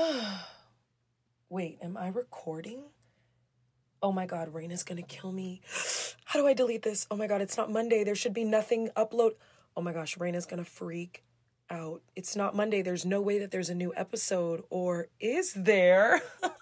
Wait, am I recording? Oh my god, Raina's gonna kill me. How do I delete this? Oh my god, it's not Monday. There should be nothing upload. Oh my gosh, Raina's gonna freak out. It's not Monday. There's no way that there's a new episode. Or is there?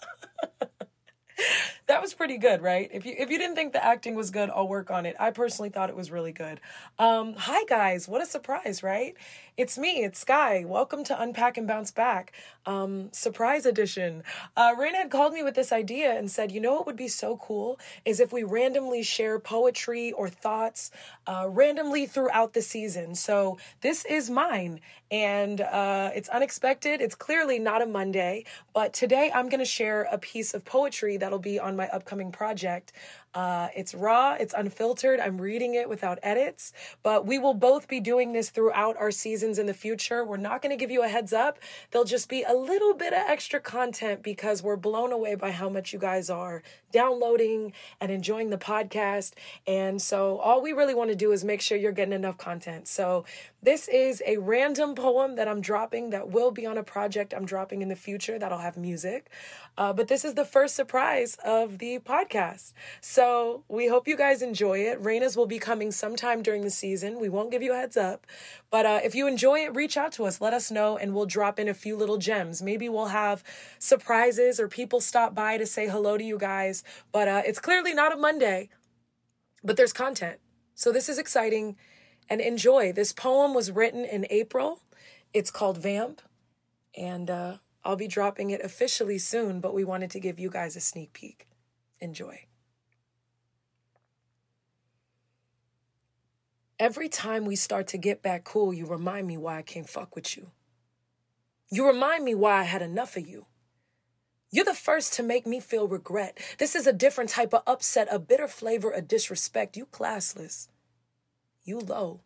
pretty good, right? If you if you didn't think the acting was good, I'll work on it. I personally thought it was really good. Um, hi guys, what a surprise, right? It's me, it's Skye. Welcome to Unpack and Bounce Back, um, surprise edition. Uh, Rain had called me with this idea and said, you know what would be so cool is if we randomly share poetry or thoughts uh, randomly throughout the season. So this is mine, and uh, it's unexpected. It's clearly not a Monday, but today I'm going to share a piece of poetry that'll be on my upcoming project. Uh, it's raw, it's unfiltered. I'm reading it without edits, but we will both be doing this throughout our seasons in the future. We're not going to give you a heads up. There'll just be a little bit of extra content because we're blown away by how much you guys are downloading and enjoying the podcast. And so all we really want to do is make sure you're getting enough content. So this is a random poem that I'm dropping that will be on a project I'm dropping in the future that'll have music. Uh, but this is the first surprise of the podcast. So we hope you guys enjoy it. Raina's will be coming sometime during the season. We won't give you a heads up. But uh, if you enjoy it, reach out to us. Let us know, and we'll drop in a few little gems. Maybe we'll have surprises or people stop by to say hello to you guys. But uh, it's clearly not a Monday, but there's content. So this is exciting and enjoy. This poem was written in April. It's called Vamp. And uh, I'll be dropping it officially soon, but we wanted to give you guys a sneak peek. Enjoy. Every time we start to get back cool, you remind me why I can't fuck with you. You remind me why I had enough of you. You're the first to make me feel regret. This is a different type of upset, a bitter flavor of disrespect. You classless. You low.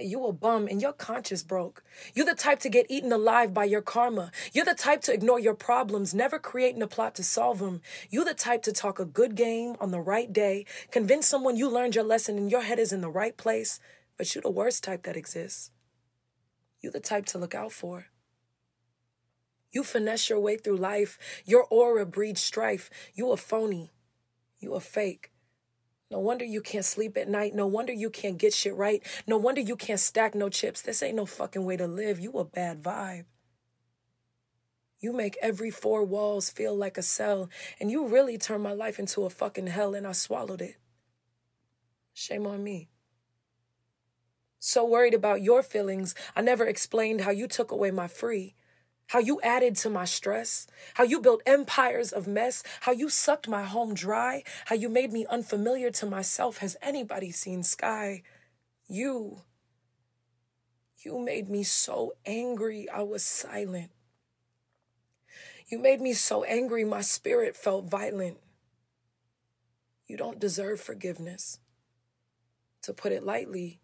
You a bum and your conscience broke. You're the type to get eaten alive by your karma. You're the type to ignore your problems, never creating a plot to solve them. You're the type to talk a good game on the right day, convince someone you learned your lesson and your head is in the right place, but you're the worst type that exists. You're the type to look out for. You finesse your way through life. Your aura breeds strife. You a phony. You a fake. No wonder you can't sleep at night. No wonder you can't get shit right. No wonder you can't stack no chips. This ain't no fucking way to live. You a bad vibe. You make every four walls feel like a cell, and you really turned my life into a fucking hell, and I swallowed it. Shame on me. So worried about your feelings, I never explained how you took away my free how you added to my stress, how you built empires of mess, how you sucked my home dry, how you made me unfamiliar to myself. Has anybody seen Skye? You. You made me so angry, I was silent. You made me so angry, my spirit felt violent. You don't deserve forgiveness. To put it lightly,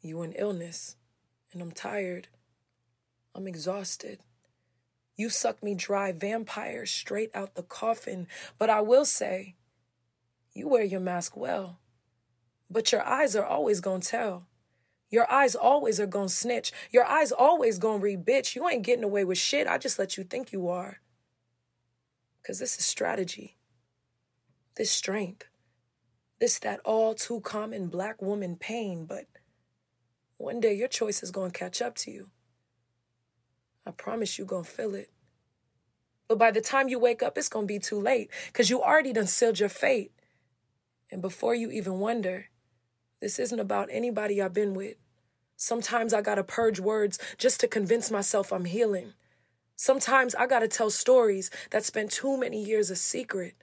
you in illness, and I'm tired. I'm exhausted. You suck me dry, vampire, straight out the coffin. But I will say, you wear your mask well. But your eyes are always gonna tell. Your eyes always are gonna snitch. Your eyes always gonna read bitch. You ain't getting away with shit. I just let you think you are. Cause this is strategy. This strength. This that all too common black woman pain, but one day your choice is gonna catch up to you. I promise you gonna feel it. But by the time you wake up, it's gonna be too late because you already done sealed your fate. And before you even wonder, this isn't about anybody I've been with. Sometimes I gotta purge words just to convince myself I'm healing. Sometimes I gotta tell stories that spent too many years a secret.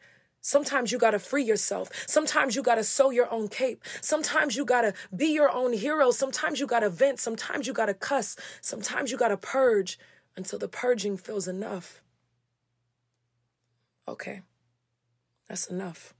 Sometimes you gotta free yourself. Sometimes you gotta sew your own cape. Sometimes you gotta be your own hero. Sometimes you gotta vent. Sometimes you gotta cuss. Sometimes you gotta purge until the purging feels enough. Okay, that's enough.